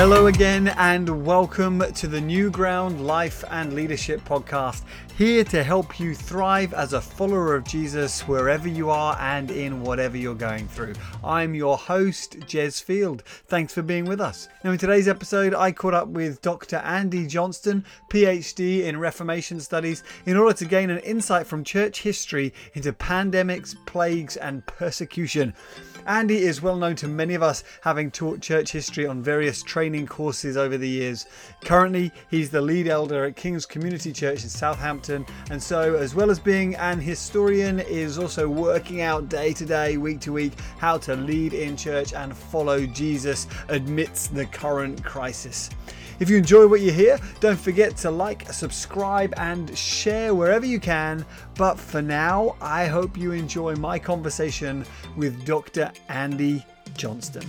Hello again, and welcome to the New Ground Life and Leadership Podcast. Here to help you thrive as a follower of Jesus wherever you are and in whatever you're going through. I'm your host, Jez Field. Thanks for being with us. Now, in today's episode, I caught up with Dr. Andy Johnston, PhD in Reformation Studies, in order to gain an insight from church history into pandemics, plagues, and persecution. Andy is well known to many of us, having taught church history on various training courses over the years. Currently, he's the lead elder at King's Community Church in Southampton, and so, as well as being an historian, is also working out day to day, week to week, how to lead in church and follow Jesus amidst the current crisis. If you enjoy what you hear, don't forget to like, subscribe, and share wherever you can. But for now, I hope you enjoy my conversation with Dr. Andy Johnston.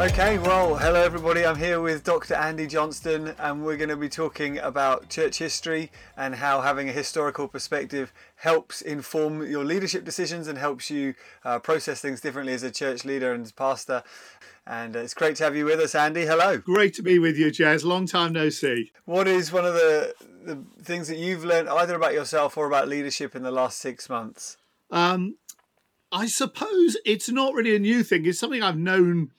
Okay, well, hello everybody. I'm here with Dr. Andy Johnston, and we're going to be talking about church history and how having a historical perspective helps inform your leadership decisions and helps you uh, process things differently as a church leader and as pastor. And uh, it's great to have you with us, Andy. Hello. Great to be with you, Jez. Long time no see. What is one of the, the things that you've learned either about yourself or about leadership in the last six months? Um, I suppose it's not really a new thing. It's something I've known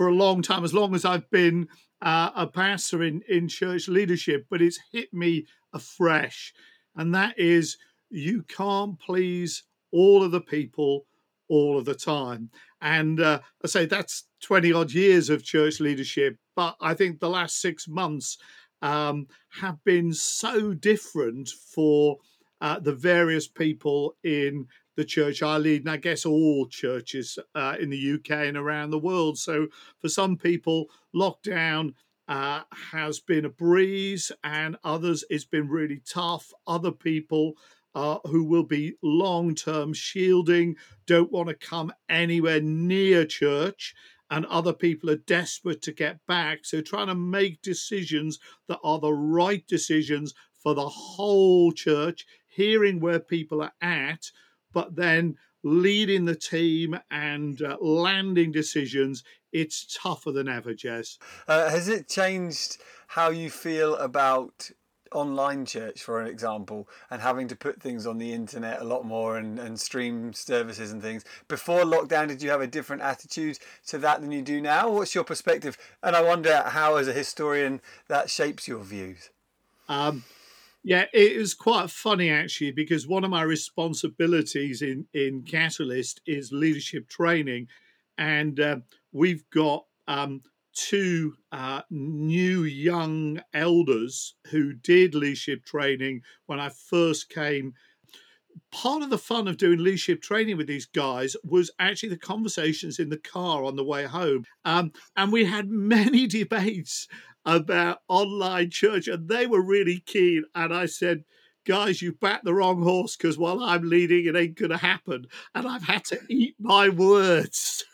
for a long time, as long as I've been uh, a pastor in, in church leadership, but it's hit me afresh. And that is you can't please all of the people all of the time. And uh, I say that's 20 odd years of church leadership, but I think the last six months um, have been so different for uh, the various people in the church I lead, and I guess all churches uh, in the UK and around the world. So for some people, lockdown uh, has been a breeze, and others it's been really tough. Other people uh, who will be long term shielding don't want to come anywhere near church. And other people are desperate to get back. So, trying to make decisions that are the right decisions for the whole church, hearing where people are at, but then leading the team and uh, landing decisions, it's tougher than ever, Jez. Uh, has it changed how you feel about online church, for an example, and having to put things on the internet a lot more and, and stream services and things? Before lockdown, did you have a different attitude to that than you do now? What's your perspective? And I wonder how, as a historian, that shapes your views. Um, yeah, it was quite funny actually because one of my responsibilities in in Catalyst is leadership training, and uh, we've got um, two uh, new young elders who did leadership training when I first came. Part of the fun of doing leadership training with these guys was actually the conversations in the car on the way home. Um, and we had many debates about online church, and they were really keen. And I said, guys, you backed the wrong horse because while I'm leading, it ain't going to happen. And I've had to eat my words.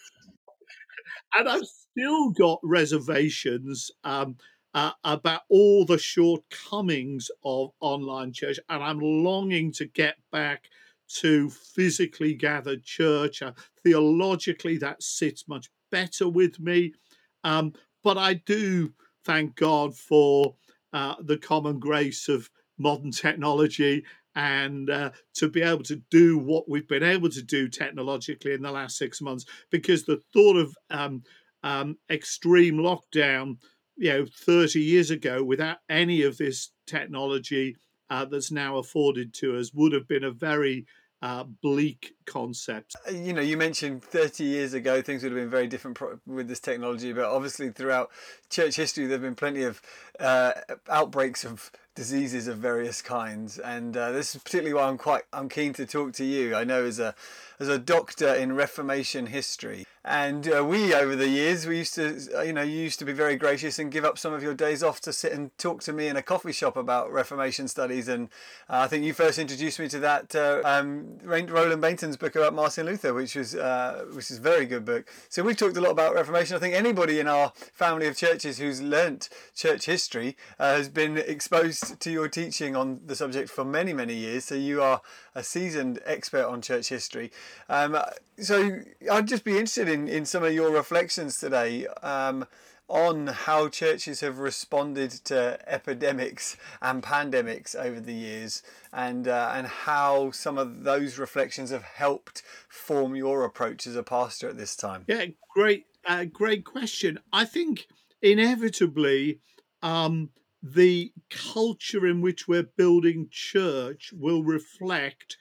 and I've still got reservations um, uh, about all the shortcomings of online church. And I'm longing to get back to physically gathered church. Uh, theologically, that sits much better with me. Um, but I do thank God for uh, the common grace of modern technology and uh, to be able to do what we've been able to do technologically in the last six months. Because the thought of um, um, extreme lockdown you know 30 years ago without any of this technology uh, that's now afforded to us would have been a very uh, bleak concept. Uh, you know, you mentioned 30 years ago things would have been very different pro- with this technology, but obviously throughout church history there have been plenty of uh, outbreaks of diseases of various kinds, and uh, this is particularly why I'm quite I'm keen to talk to you. I know as a as a doctor in Reformation history, and uh, we over the years we used to uh, you know you used to be very gracious and give up some of your days off to sit and talk to me in a coffee shop about Reformation studies, and uh, I think you first introduced me to that um, Roland Bainton's Book about Martin Luther, which was uh, which is a very good book. So we've talked a lot about Reformation. I think anybody in our family of churches who's learnt church history uh, has been exposed to your teaching on the subject for many many years. So you are a seasoned expert on church history. Um, so I'd just be interested in in some of your reflections today. Um, on how churches have responded to epidemics and pandemics over the years, and uh, and how some of those reflections have helped form your approach as a pastor at this time. Yeah, great, uh, great question. I think inevitably. Um, the culture in which we're building church will reflect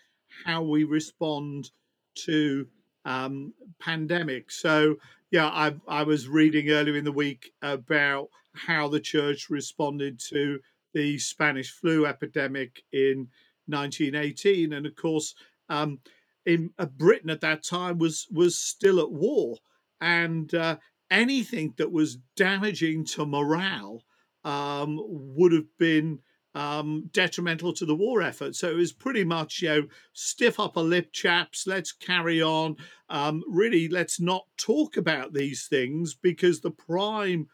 how we respond to um, pandemic. So yeah, I, I was reading earlier in the week about how the church responded to the Spanish flu epidemic in 1918, and of course, um, in uh, Britain at that time was was still at war, and uh, anything that was damaging to morale um, would have been um, detrimental to the war effort. So it was pretty much, you know, stiff upper lip, chaps. Let's carry on. Um, really, let's not talk about these things because the prime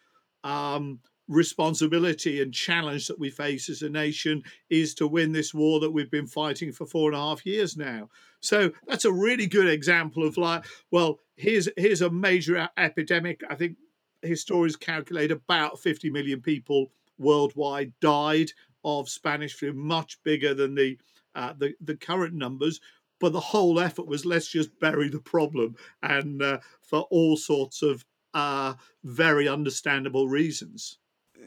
um, responsibility and challenge that we face as a nation is to win this war that we've been fighting for four and a half years now. So that's a really good example of like, well, here's here's a major epidemic. I think historians calculate about 50 million people worldwide died of Spanish flu, much bigger than the uh, the the current numbers. But the whole effort was let's just bury the problem, and uh, for all sorts of uh, very understandable reasons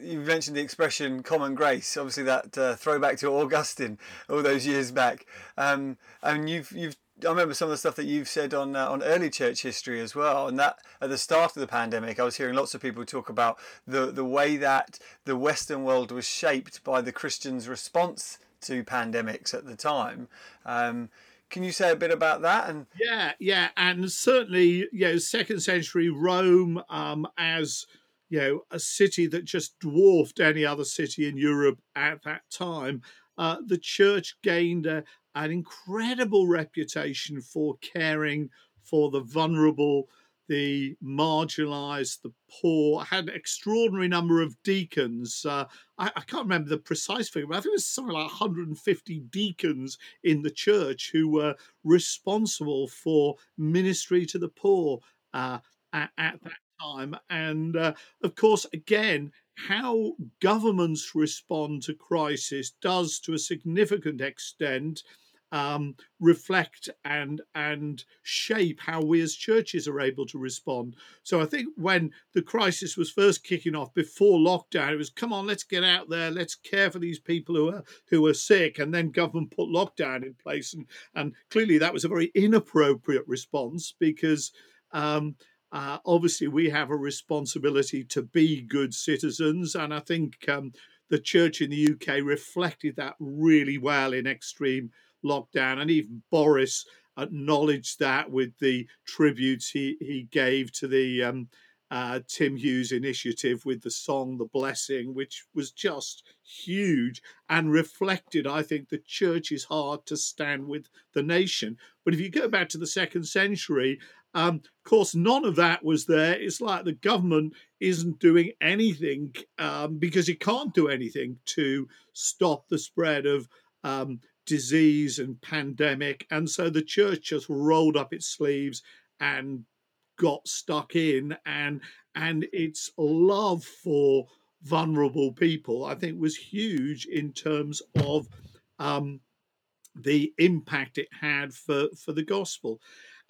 you mentioned the expression common grace obviously that uh, throwback to augustine all those years back um, and you've you've I remember some of the stuff that you've said on uh, on early church history as well, and that at the start of the pandemic, I was hearing lots of people talk about the the way that the Western world was shaped by the Christians' response to pandemics at the time. Um, can you say a bit about that? And yeah, yeah, and certainly, you know, second century Rome um, as you know a city that just dwarfed any other city in Europe at that time. Uh, the church gained a, an incredible reputation for caring for the vulnerable, the marginalized, the poor. I had an extraordinary number of deacons. Uh, I, I, can't remember the precise figure, but I think it was something like 150 deacons in the church who were responsible for ministry to the poor uh, at, at, that time. And uh, of course, again, how governments respond to crisis does, to a significant extent, um, reflect and and shape how we as churches are able to respond. So I think when the crisis was first kicking off before lockdown, it was come on, let's get out there, let's care for these people who are who are sick, and then government put lockdown in place, and and clearly that was a very inappropriate response because. Um, uh, obviously, we have a responsibility to be good citizens, and I think um, the church in the UK reflected that really well in extreme lockdown. And even Boris acknowledged that with the tributes he, he gave to the um, uh, Tim Hughes initiative with the song The Blessing, which was just huge and reflected, I think, the church's heart to stand with the nation. But if you go back to the second century, um, of course, none of that was there. It's like the government isn't doing anything um, because it can't do anything to stop the spread of um, disease and pandemic. And so the church just rolled up its sleeves and got stuck in and and its love for vulnerable people i think was huge in terms of um, the impact it had for for the gospel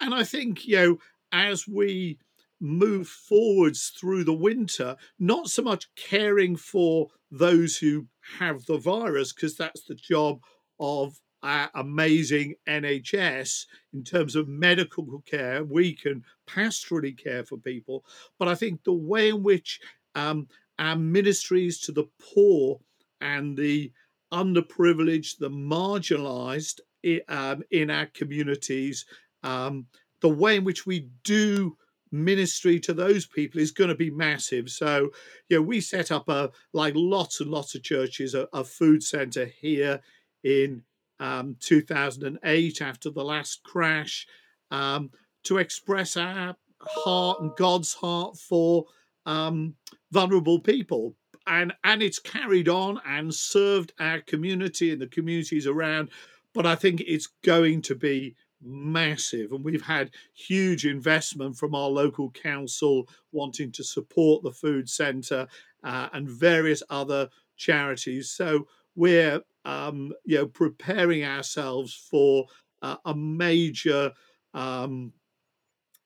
and i think you know as we move forwards through the winter not so much caring for those who have the virus because that's the job of our amazing NHS in terms of medical care. We can pastorally care for people, but I think the way in which um, our ministries to the poor and the underprivileged, the marginalized um, in our communities, um, the way in which we do ministry to those people is going to be massive. So, you know, we set up a like lots and lots of churches, a, a food center here in um, 2008 after the last crash um, to express our heart and God's heart for um, vulnerable people. And, and it's carried on and served our community and the communities around. But I think it's going to be massive. And we've had huge investment from our local council wanting to support the food centre uh, and various other charities. So we're um, you know preparing ourselves for uh, a major um,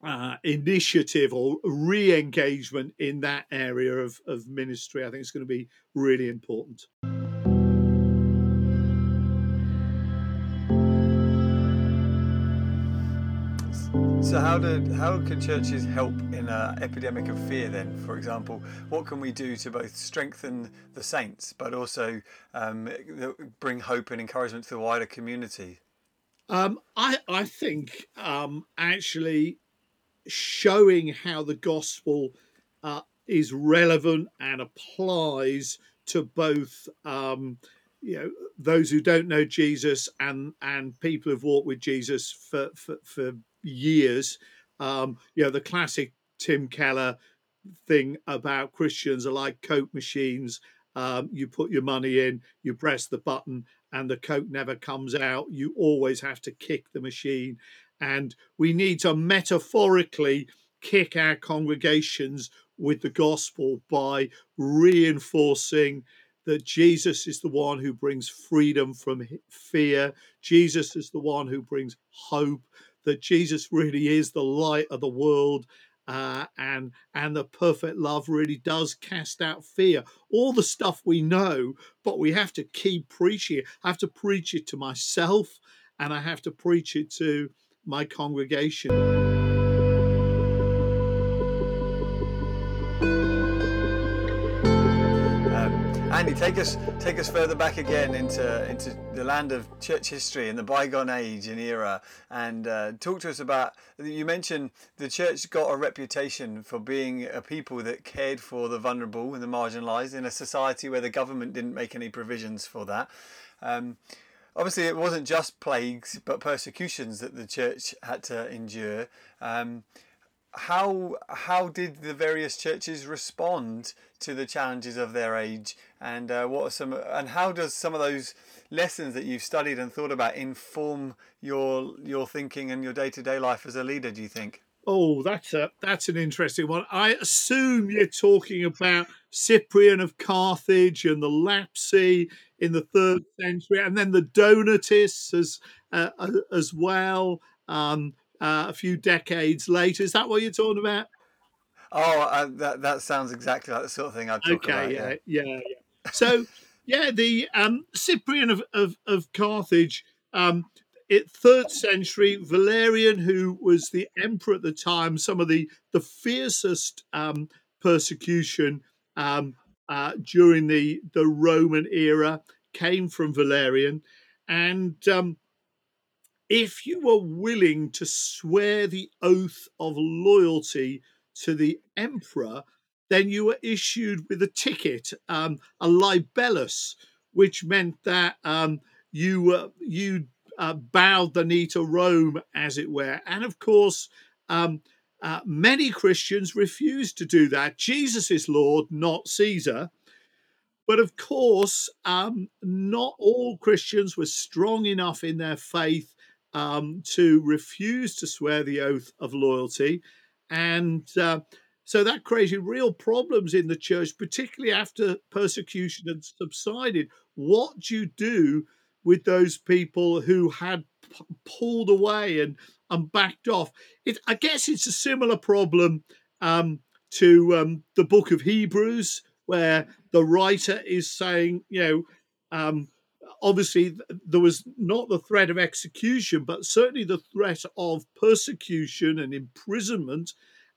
uh, initiative or re-engagement in that area of, of ministry. I think it's going to be really important. So how did how can churches help in an epidemic of fear? Then, for example, what can we do to both strengthen the saints, but also um, bring hope and encouragement to the wider community? Um, I I think um, actually showing how the gospel uh, is relevant and applies to both um, you know those who don't know Jesus and and people who've walked with Jesus for for, for years. Um, you know the classic Tim Keller thing about Christians are like Coke machines. Um, you put your money in, you press the button, and the Coke never comes out. You always have to kick the machine. And we need to metaphorically kick our congregations with the gospel by reinforcing that Jesus is the one who brings freedom from fear. Jesus is the one who brings hope. That Jesus really is the light of the world. Uh, and and the perfect love really does cast out fear. All the stuff we know, but we have to keep preaching it. I have to preach it to myself, and I have to preach it to my congregation. Andy, take us take us further back again into into the land of church history and the bygone age and era, and uh, talk to us about. You mentioned the church got a reputation for being a people that cared for the vulnerable and the marginalised in a society where the government didn't make any provisions for that. Um, obviously it wasn't just plagues but persecutions that the church had to endure. Um, how how did the various churches respond to the challenges of their age, and uh, what are some and how does some of those lessons that you've studied and thought about inform your your thinking and your day to day life as a leader? Do you think? Oh, that's a that's an interesting one. I assume you're talking about Cyprian of Carthage and the Lapsi in the third century, and then the Donatists as uh, as well. Um, uh, a few decades later, is that what you're talking about? Oh, uh, that that sounds exactly like the sort of thing I'd talk okay, about. Yeah, yeah, yeah. So, yeah, the um, Cyprian of of, of Carthage. Um, it, third century Valerian, who was the emperor at the time, some of the the fiercest um, persecution um, uh, during the the Roman era came from Valerian, and um, if you were willing to swear the oath of loyalty to the emperor, then you were issued with a ticket, um, a libellus, which meant that um, you you uh, bowed the knee to Rome, as it were. And of course, um, uh, many Christians refused to do that. Jesus is Lord, not Caesar. But of course, um, not all Christians were strong enough in their faith um, to refuse to swear the oath of loyalty. And uh, so that created real problems in the church, particularly after persecution had subsided. What do you do with those people who had p- pulled away and, and backed off? It, I guess it's a similar problem um, to um, the book of Hebrews where the writer is saying, you know, um, obviously there was not the threat of execution, but certainly the threat of persecution and imprisonment.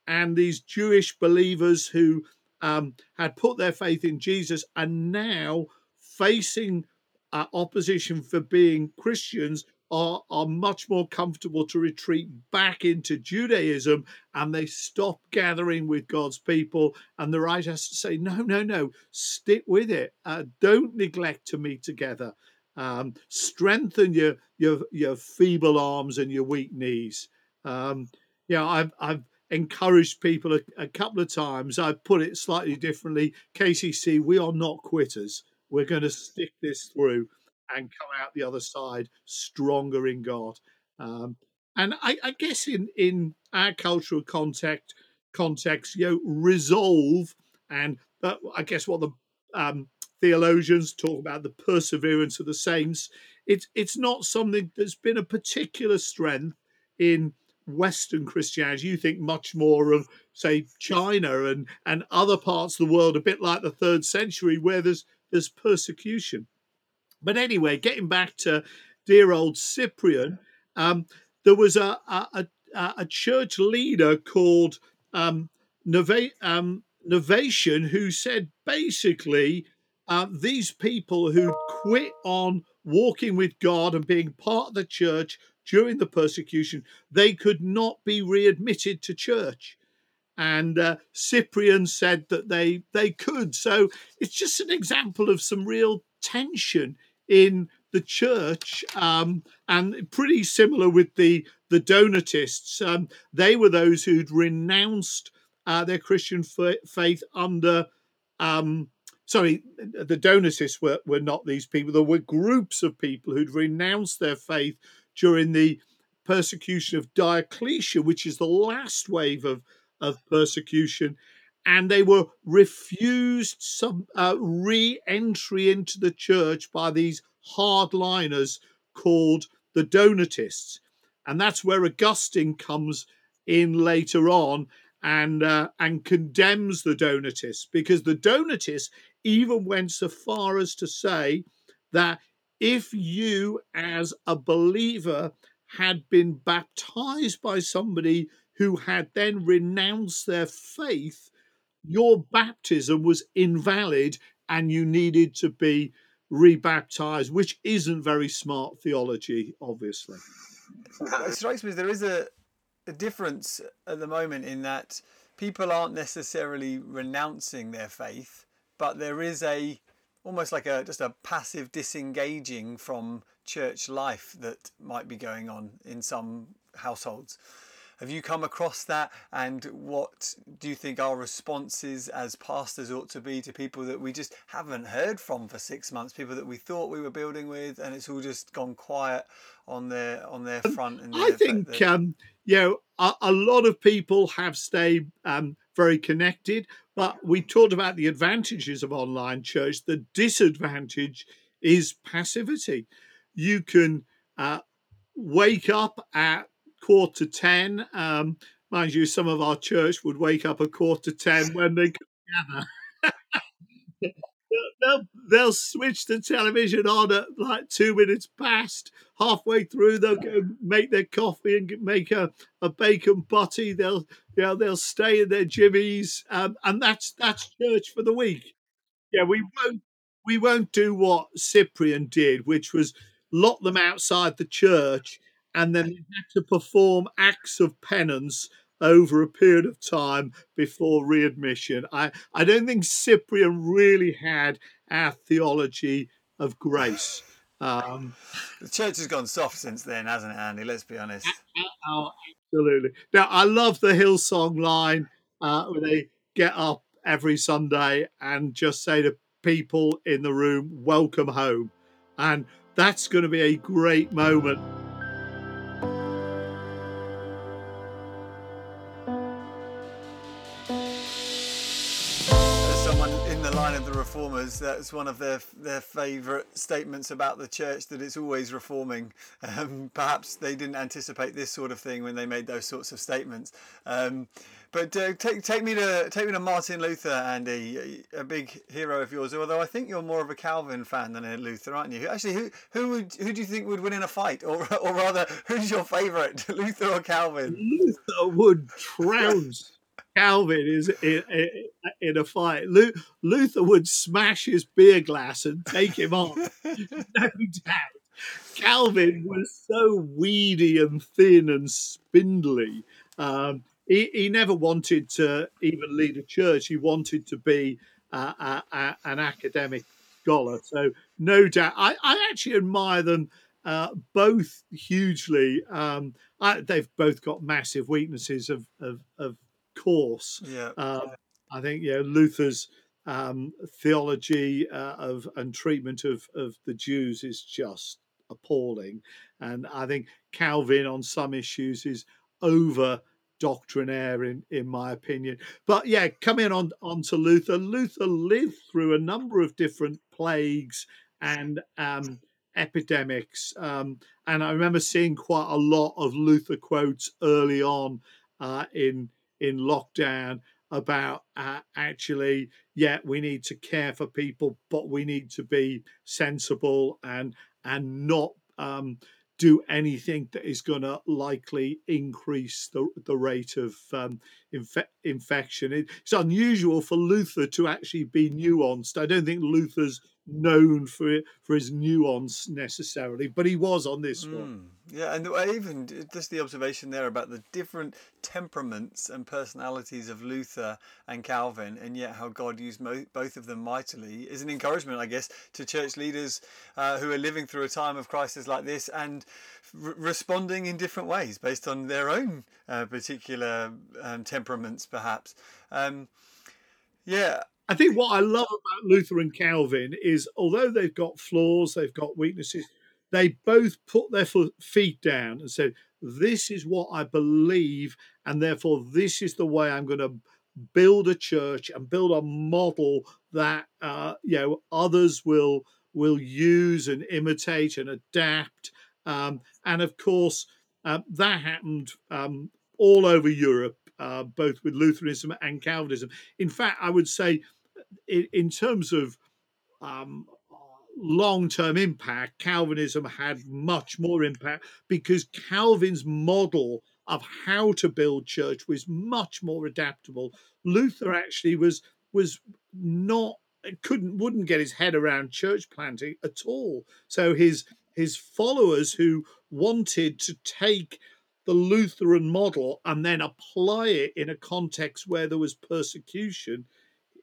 And these Jewish believers who um, had put their faith in Jesus are now facing uh, opposition for being Christians are, are much more comfortable to retreat back into Judaism and they stop gathering with God's people. And the right has to say, no, no, no, stick with it. Uh, don't neglect to meet together. Um, strengthen your your your feeble arms and your weak knees. Um, yeah, I've I've encouraged people a, a couple of times. I've put it slightly differently. KCC, we are not quitters. We're going to stick this through and come out the other side stronger in God. Um, and I, I, guess in in our cultural context, context, you know, resolve and uh, I guess what the um, theologians talk about the perseverance of the saints. It's it's not something that's been a particular strength in Western Christianity. You think much more of, say, China and and other parts of the world, a bit like the third century, where there's there's persecution. But anyway, getting back to dear old Cyprian, um, there was a, a, a, a, church leader called um, Nova, um, Novatian who said basically uh, these people who quit on walking with God and being part of the church during the persecution, they could not be readmitted to church. And uh, Cyprian said that they they could. So it's just an example of some real tension in the church, um, and pretty similar with the the Donatists. Um, they were those who'd renounced uh, their Christian f- faith under. Um, sorry, the Donatists were, were not these people. There were groups of people who'd renounced their faith during the persecution of Diocletian, which is the last wave of, of persecution. And they were refused some uh, re entry into the church by these hardliners called the Donatists. And that's where Augustine comes in later on and uh, and condemns the Donatists because the Donatists even went so far as to say that if you, as a believer, had been baptized by somebody who had then renounced their faith, your baptism was invalid and you needed to be rebaptized, which isn't very smart theology, obviously. It strikes me as there is a, a difference at the moment in that people aren't necessarily renouncing their faith, but there is a almost like a just a passive disengaging from church life that might be going on in some households. Have you come across that? And what do you think our responses as pastors ought to be to people that we just haven't heard from for six months? People that we thought we were building with, and it's all just gone quiet on their on their um, front. And I think um, you know a, a, lot of people have stayed um, very connected. But we talked about the advantages of online church. The disadvantage is passivity. You can uh, wake up at quarter to 10. Um, mind you, some of our church would wake up at quarter to 10 when they gather. they'll, they'll switch the television on at like two minutes past. Halfway through, they'll go make their coffee and make a, a bacon butty. They'll you know, they'll stay in their jimmies, um, and that's that's church for the week. Yeah, we won't we won't do what Cyprian did, which was lock them outside the church and then they had to perform acts of penance over a period of time before readmission. I, I don't think Cyprian really had our theology of grace. Um, the church has gone soft since then, hasn't it, Andy? Let's be honest. Oh, absolutely. Now, I love the Hillsong line uh, where they get up every Sunday and just say to people in the room, Welcome home. And that's going to be a great moment. Reformers, that's one of their their favourite statements about the church that it's always reforming. Um, perhaps they didn't anticipate this sort of thing when they made those sorts of statements. Um, but uh, take take me to take me to Martin Luther, Andy, a big hero of yours. Although I think you're more of a Calvin fan than a Luther, aren't you? Actually, who who would who do you think would win in a fight, or or rather, who's your favourite, Luther or Calvin? Luther would trounce Calvin is in, in a fight, Luther would smash his beer glass and take him on, no doubt. Calvin was so weedy and thin and spindly. Um, he, he never wanted to even lead a church. He wanted to be uh, an academic scholar. So no doubt, I, I actually admire them uh, both hugely. Um, I, they've both got massive weaknesses, of of, of course. Yeah. Um, I think you know Luther's um, theology uh, of and treatment of of the Jews is just appalling, and I think Calvin on some issues is over doctrinaire in in my opinion but yeah coming on on to luther luther lived through a number of different plagues and um, epidemics um, and i remember seeing quite a lot of luther quotes early on uh, in in lockdown about uh, actually yeah we need to care for people but we need to be sensible and and not um, do anything that is going to likely increase the, the rate of um, infe- infection. It's unusual for Luther to actually be nuanced. I don't think Luther's known for for his nuance necessarily, but he was on this mm. one. Yeah, and even just the observation there about the different temperaments and personalities of Luther and Calvin, and yet how God used mo- both of them mightily is an encouragement, I guess, to church leaders uh, who are living through a time of crisis like this and r- responding in different ways based on their own uh, particular um, temperaments, perhaps. Um, yeah, I think what I love about Luther and Calvin is although they've got flaws, they've got weaknesses, they both put their feet down and said, This is what I believe, and therefore this is the way I'm going to build a church and build a model that uh, you know others will will use and imitate and adapt. Um, and of course, uh, that happened um, all over Europe uh, both with Lutheranism and Calvinism. In fact, I would say, in, in terms of um, long term impact, Calvinism had much more impact because Calvin's model of how to build church was much more adaptable. Luther actually was was not couldn't wouldn't get his head around church planting at all. So his his followers who wanted to take the Lutheran model and then apply it in a context where there was persecution,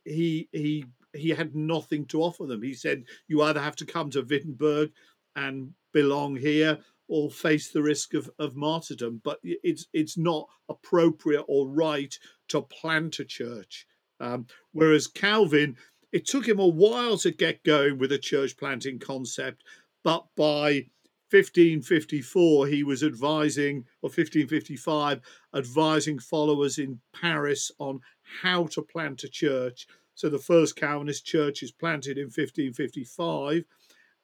he he he had nothing to offer them. He said, "You either have to come to Wittenberg and belong here, or face the risk of, of martyrdom. But it's it's not appropriate or right to plant a church." Um, whereas Calvin, it took him a while to get going with a church planting concept, but by 1554, he was advising, or 1555, advising followers in Paris on how to plant a church. So the first Calvinist church is planted in 1555.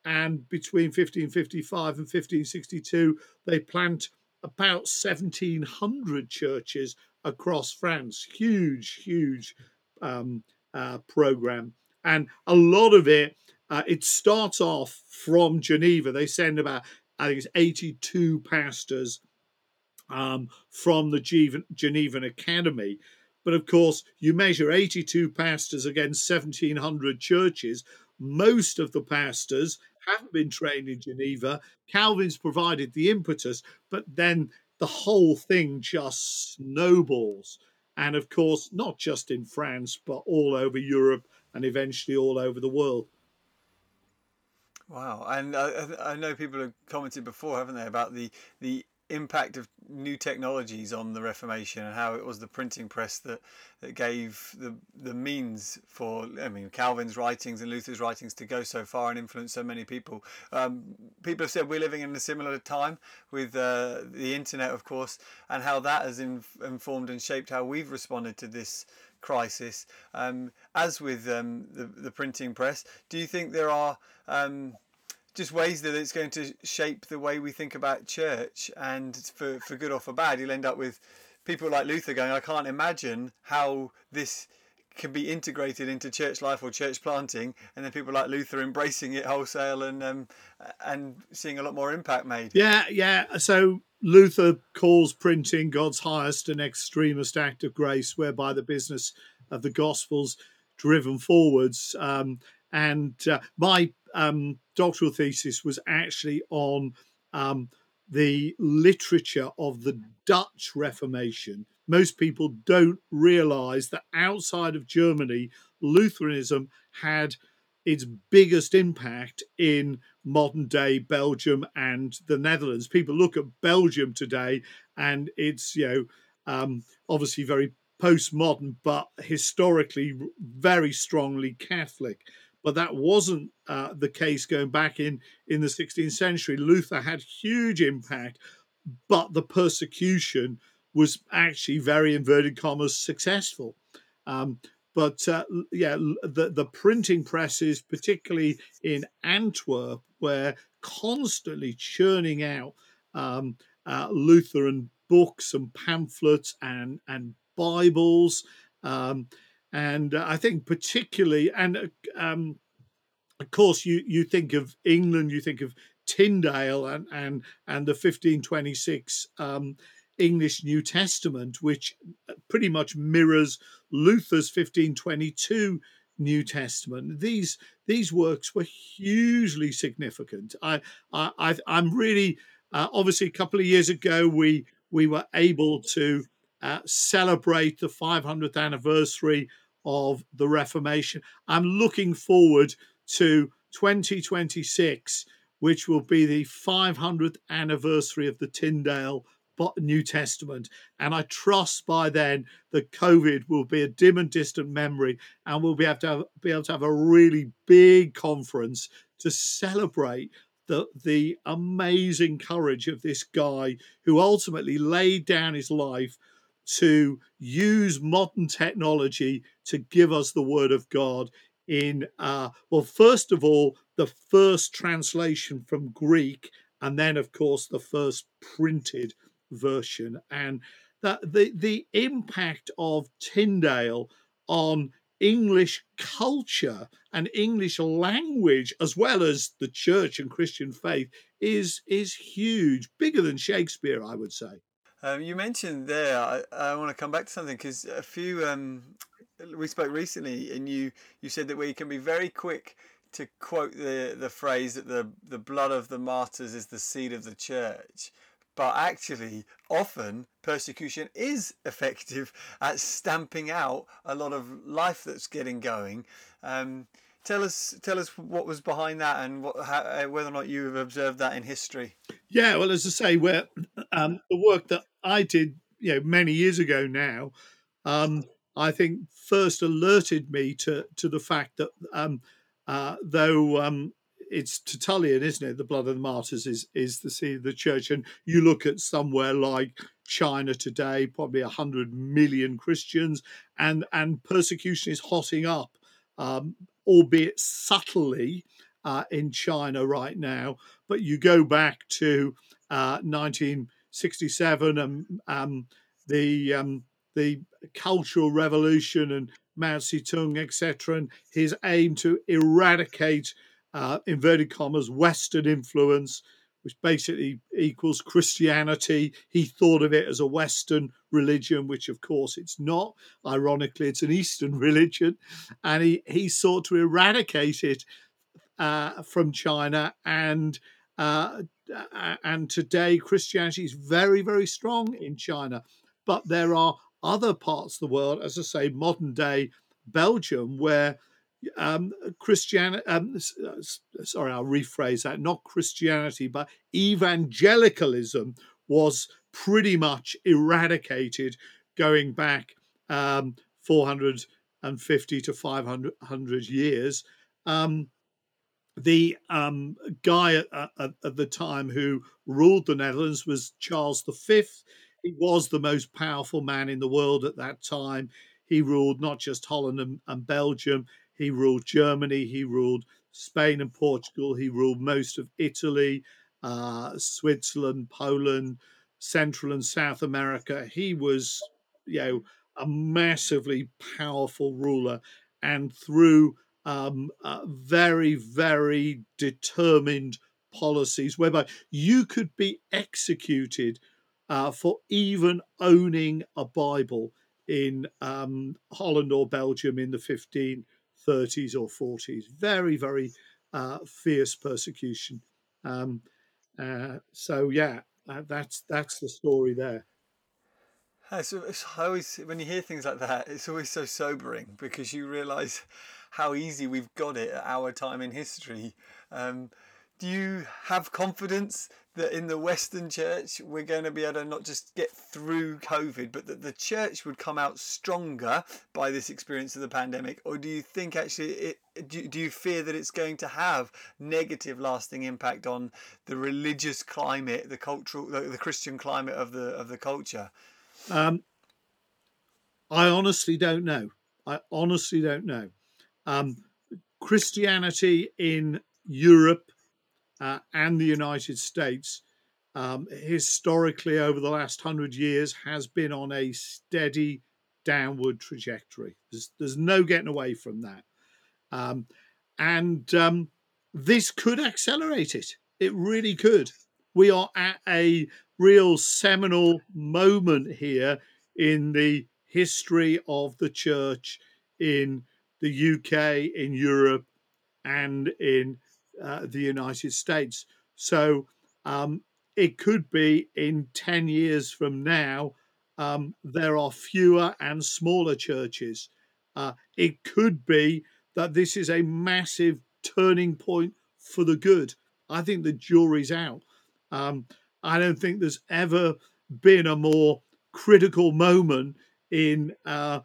And between 1555 and 1562, they plant about 1,700 churches across France. Huge, huge um, uh, program. And a lot of it uh, it starts off from Geneva. They send about, I think it's 82 pastors um, from the Genevan Academy. But of course, you measure 82 pastors against 1,700 churches. Most of the pastors haven't been trained in Geneva. Calvin's provided the impetus, but then the whole thing just snowballs. And of course, not just in France, but all over Europe and eventually all over the world. Wow, and I, I know people have commented before, haven't they, about the the impact of new technologies on the Reformation and how it was the printing press that, that gave the the means for I mean Calvin's writings and Luther's writings to go so far and influence so many people. Um, people have said we're living in a similar time with uh, the internet, of course, and how that has inf- informed and shaped how we've responded to this crisis. Um, as with um, the, the printing press, do you think there are um, just ways that it's going to shape the way we think about church? And for, for good or for bad, you'll end up with people like Luther going, I can't imagine how this can be integrated into church life or church planting, and then people like Luther embracing it wholesale and um, and seeing a lot more impact made. Yeah, yeah. So Luther calls printing God's highest and extremest act of grace, whereby the business of the gospel's driven forwards. Um, and uh, my um, doctoral thesis was actually on um, the literature of the Dutch Reformation. Most people don't realize that outside of Germany, Lutheranism had its biggest impact in modern day Belgium and the Netherlands. People look at Belgium today, and it's you know um, obviously very postmodern, but historically very strongly Catholic. But that wasn't uh, the case going back in in the 16th century. Luther had huge impact, but the persecution was actually very inverted commas successful. Um, but uh, yeah, the, the printing presses, particularly in Antwerp, were constantly churning out um, uh, Lutheran books and pamphlets and and Bibles. Um, and uh, I think particularly, and uh, um, of course, you you think of England, you think of Tyndale and and and the 1526 um, English New Testament, which uh, pretty much mirrors Luther's 1522 New Testament. These these works were hugely significant. I I, am really uh, obviously a couple of years ago we we were able to uh, celebrate the 500th anniversary of the Reformation. I'm looking forward to 2026, which will be the 500th anniversary of the Tyndale New Testament. And I trust by then that COVID will be a dim and distant memory, and we'll be able to have, be able to have a really big conference to celebrate the the amazing courage of this guy who ultimately laid down his life to use modern technology to give us the word of God in uh, well first of all the first translation from Greek and then of course the first printed version, and that the the impact of Tyndale on English culture and English language, as well as the church and Christian faith, is is huge, bigger than Shakespeare, I would say. Um, you mentioned there. I, I, want to come back to something because a few um, we spoke recently, and you you said that we can be very quick to quote the the phrase that the the blood of the martyrs is the seed of the church but actually often persecution is effective at stamping out a lot of life that's getting going. Um, tell us tell us what was behind that and what, how, uh, whether or not you have observed that in history. Yeah well as i say where um, the work that i did you know many years ago now um, i think first alerted me to to the fact that um, uh, though um, it's Tertullian, isn't it? The blood of the martyrs is is the seed of the church, and you look at somewhere like China today, probably hundred million Christians, and and persecution is hotting up, um, albeit subtly, uh, in China right now. But you go back to uh, 1967 and um, the um, the Cultural Revolution and Mao Zedong, etc., and his aim to eradicate uh, inverted commas, Western influence, which basically equals Christianity. He thought of it as a Western religion, which of course it's not. Ironically, it's an Eastern religion. And he, he sought to eradicate it uh, from China. And uh, and today, Christianity is very, very strong in China. But there are other parts of the world, as I say, modern day Belgium, where um, Christianity, um, uh, sorry, I'll rephrase that, not Christianity, but evangelicalism was pretty much eradicated going back um, 450 to 500 years. Um, the um, guy at, at, at, the time who ruled the Netherlands was Charles V. He was the most powerful man in the world at that time. He ruled not just Holland and, and Belgium, he ruled Germany, he ruled Spain and Portugal, he ruled most of Italy, uh, Switzerland, Poland, Central and South America. He was, you know, a massively powerful ruler, and through um, uh, very, very determined policies whereby you could be executed uh, for even owning a Bible in um, Holland or Belgium in the 1530s or 40s. Very, very uh, fierce persecution. Um, uh, so yeah, uh, that's that's the story there. So always when you hear things like that, it's always so sobering because you realise how easy we've got it at our time in history. Um, do you have confidence that in the Western church we're going to be able to not just get through COVID, but that the church would come out stronger by this experience of the pandemic? Or do you think actually, it, do, do you fear that it's going to have negative lasting impact on the religious climate, the cultural, the, the Christian climate of the of the culture? Um, I honestly don't know. I honestly don't know. Um, Christianity in Europe uh, and the United States, um, historically over the last hundred years, has been on a steady downward trajectory. There's, there's no getting away from that. Um, and um, this could accelerate it. It really could. We are at a real seminal moment here in the history of the church in the UK, in Europe, and in uh, the United States. So um, it could be in 10 years from now, um, there are fewer and smaller churches. Uh, it could be that this is a massive turning point for the good. I think the jury's out. Um, I don't think there's ever been a more critical moment in uh,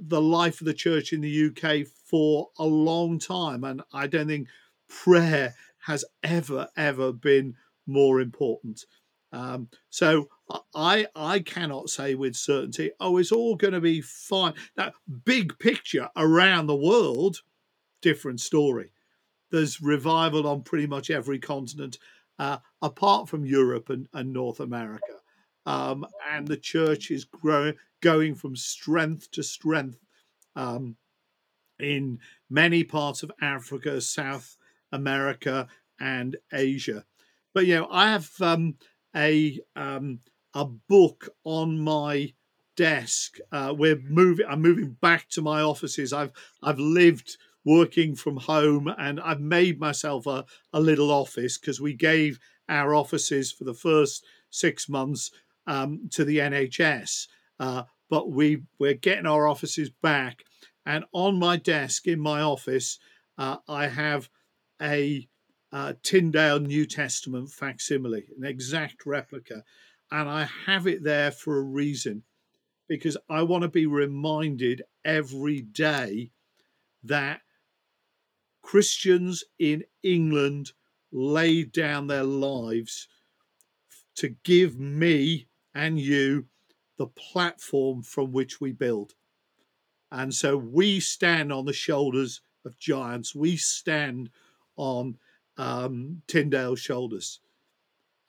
the life of the church in the UK for a long time. And I don't think prayer has ever, ever been more important. Um, so I I cannot say with certainty, oh, it's all going to be fine. That big picture around the world, different story. There's revival on pretty much every continent, uh, apart from Europe and, and North America. Um, and the church is growing, going from strength to strength um, in many parts of Africa, South America, and Asia. But you know, I have um, a um, a book on my desk. Uh, we're moving. I'm moving back to my offices. I've I've lived working from home, and I've made myself a, a little office because we gave our offices for the first six months um, to the NHS. Uh, but we we're getting our offices back, and on my desk in my office, uh, I have a uh, Tyndale New Testament facsimile, an exact replica, and I have it there for a reason, because I want to be reminded every day that Christians in England laid down their lives to give me and you the platform from which we build. And so we stand on the shoulders of giants. We stand on um, Tyndale's shoulders.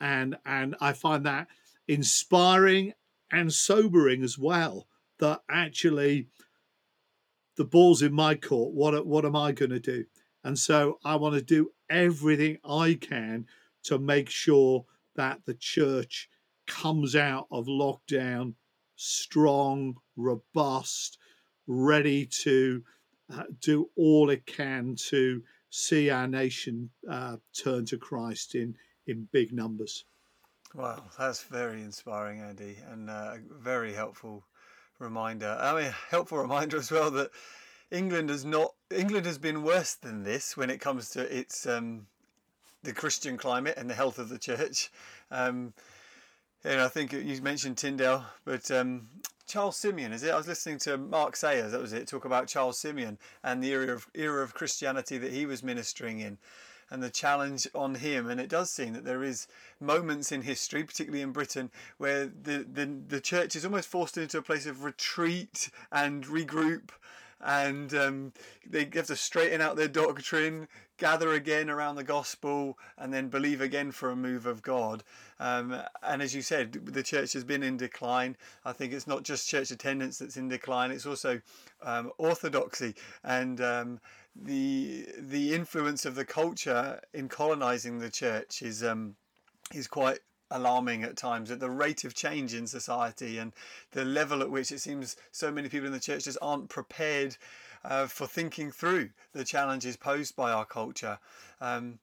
And, and I find that inspiring and sobering as well that actually the ball's in my court. What, what am I going to do? And so I want to do everything I can to make sure that the church comes out of lockdown strong, robust, ready to uh, do all it can to see our nation uh, turn to Christ in, in big numbers. Wow, that's very inspiring, Andy, and a very helpful reminder. I mean, helpful reminder as well that England has not England has been worse than this when it comes to its um, the Christian climate and the health of the church. Um, and I think you mentioned Tyndale, but um, Charles Simeon, is it? I was listening to Mark Sayers, that was it, talk about Charles Simeon and the era of era of Christianity that he was ministering in and the challenge on him. And it does seem that there is moments in history, particularly in Britain, where the, the, the church is almost forced into a place of retreat and regroup and um, they have to straighten out their doctrine, gather again around the gospel, and then believe again for a move of God. Um, and as you said, the church has been in decline. I think it's not just church attendance that's in decline; it's also um, orthodoxy and um, the the influence of the culture in colonizing the church is um, is quite alarming at times at the rate of change in society and the level at which it seems so many people in the church just aren't prepared uh, for thinking through the challenges posed by our culture. Um,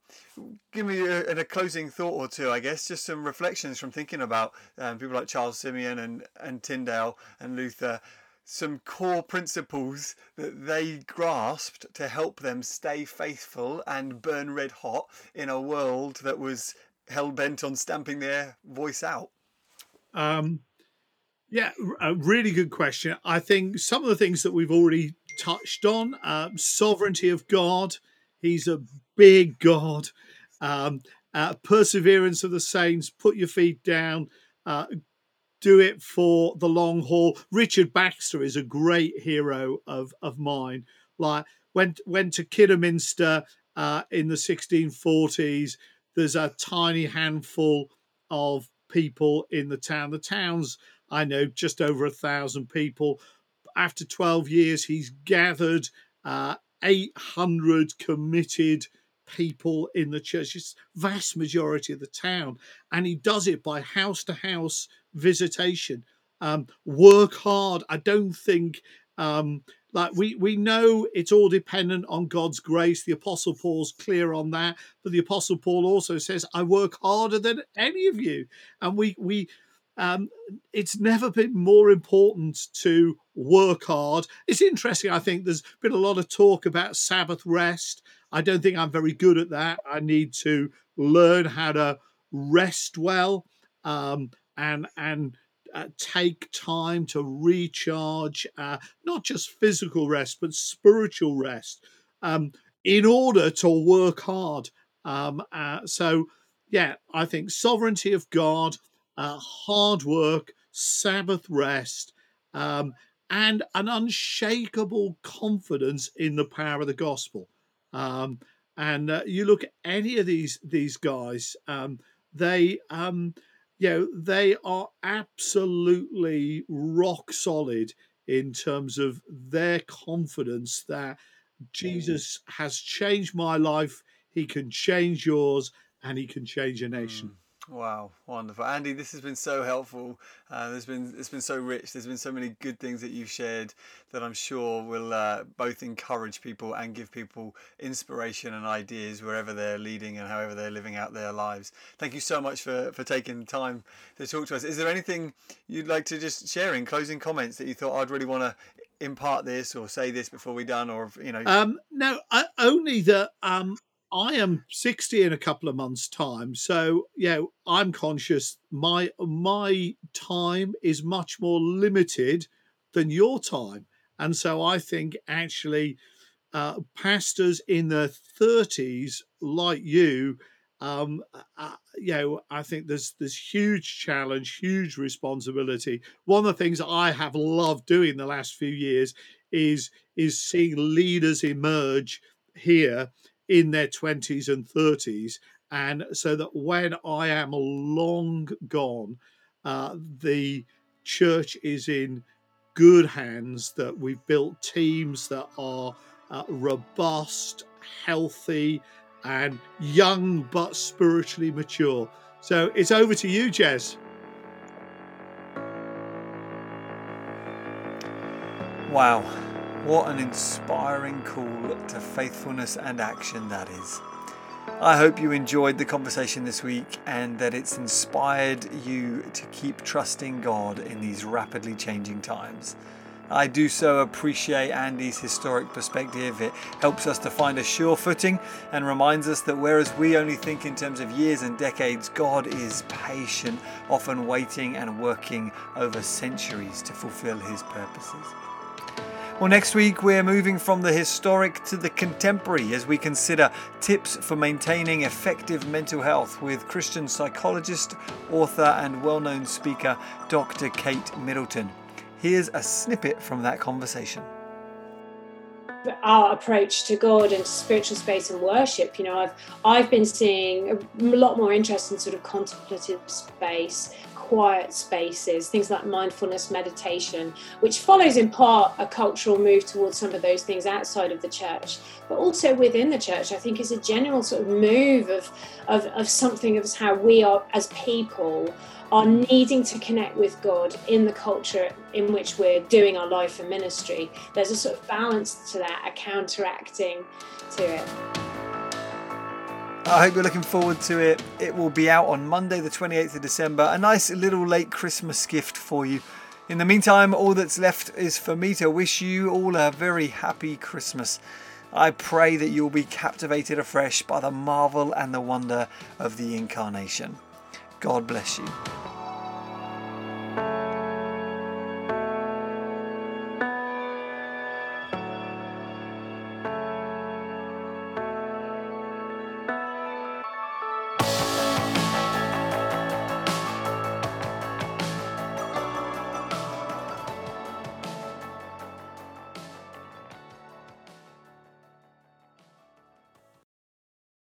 give me a, a, closing thought or two, I guess, just some reflections from thinking about um, people like Charles Simeon and, and Tyndale and Luther. some core principles that they grasped to help them stay faithful and burn red hot in a world that was hell bent on stamping their voice out? Um, yeah, a really good question. I think some of the things that we've already touched on uh, sovereignty of God, He's a big God. Um, uh, perseverance of the saints, put your feet down, uh, do it for the long haul. Richard Baxter is a great hero of of mine. Like went went to Kidderminster uh, in the 1640s. There's a tiny handful of people in the town. The town's I know just over a thousand people. After 12 years, he's gathered uh, 800 committed people in the church, it's vast majority of the town, and he does it by house to house visitation. Um, work hard. I don't think um, like we we know it's all dependent on God's grace. The Apostle Paul's clear on that, but the Apostle Paul also says, "I work harder than any of you," and we we um, it's never been more important to work hard. It's interesting. I think there's been a lot of talk about Sabbath rest. I don't think I'm very good at that. I need to learn how to rest well um, and and uh, take time to recharge, uh, not just physical rest but spiritual rest, um, in order to work hard. Um, uh, so, yeah, I think sovereignty of God, uh, hard work, Sabbath rest. Um, and an unshakable confidence in the power of the gospel. Um, and uh, you look at any of these these guys, um, they um, you know they are absolutely rock solid in terms of their confidence that Jesus has changed my life. He can change yours, and he can change a nation. Mm. Wow, wonderful, Andy. This has been so helpful. Uh, there's been it's been so rich. There's been so many good things that you've shared that I'm sure will uh, both encourage people and give people inspiration and ideas wherever they're leading and however they're living out their lives. Thank you so much for for taking time to talk to us. Is there anything you'd like to just share in closing comments that you thought I'd really want to impart this or say this before we're done or you know? Um, no, I, only that um, I am 60 in a couple of months' time. So, yeah, I'm conscious my my time is much more limited than your time. And so I think actually uh, pastors in their 30s like you um, uh, you know, I think there's there's huge challenge, huge responsibility. One of the things I have loved doing the last few years is is seeing leaders emerge here in their 20s and 30s. And so that when I am long gone, uh, the church is in good hands, that we've built teams that are uh, robust, healthy, and young but spiritually mature. So it's over to you, Jez. Wow. What an inspiring call to faithfulness and action that is. I hope you enjoyed the conversation this week and that it's inspired you to keep trusting God in these rapidly changing times. I do so appreciate Andy's historic perspective. It helps us to find a sure footing and reminds us that whereas we only think in terms of years and decades, God is patient, often waiting and working over centuries to fulfill his purposes. Well, next week we're moving from the historic to the contemporary as we consider tips for maintaining effective mental health with Christian psychologist, author, and well known speaker Dr. Kate Middleton. Here's a snippet from that conversation our approach to God and spiritual space and worship. You know, I've I've been seeing a lot more interest in sort of contemplative space, quiet spaces, things like mindfulness meditation, which follows in part a cultural move towards some of those things outside of the church, but also within the church. I think is a general sort of move of, of, of something of how we are as people are needing to connect with God in the culture in which we're doing our life and ministry. There's a sort of balance to that, a counteracting to it. I hope you're looking forward to it. It will be out on Monday, the 28th of December. A nice little late Christmas gift for you. In the meantime, all that's left is for me to wish you all a very happy Christmas. I pray that you'll be captivated afresh by the marvel and the wonder of the incarnation. God bless you.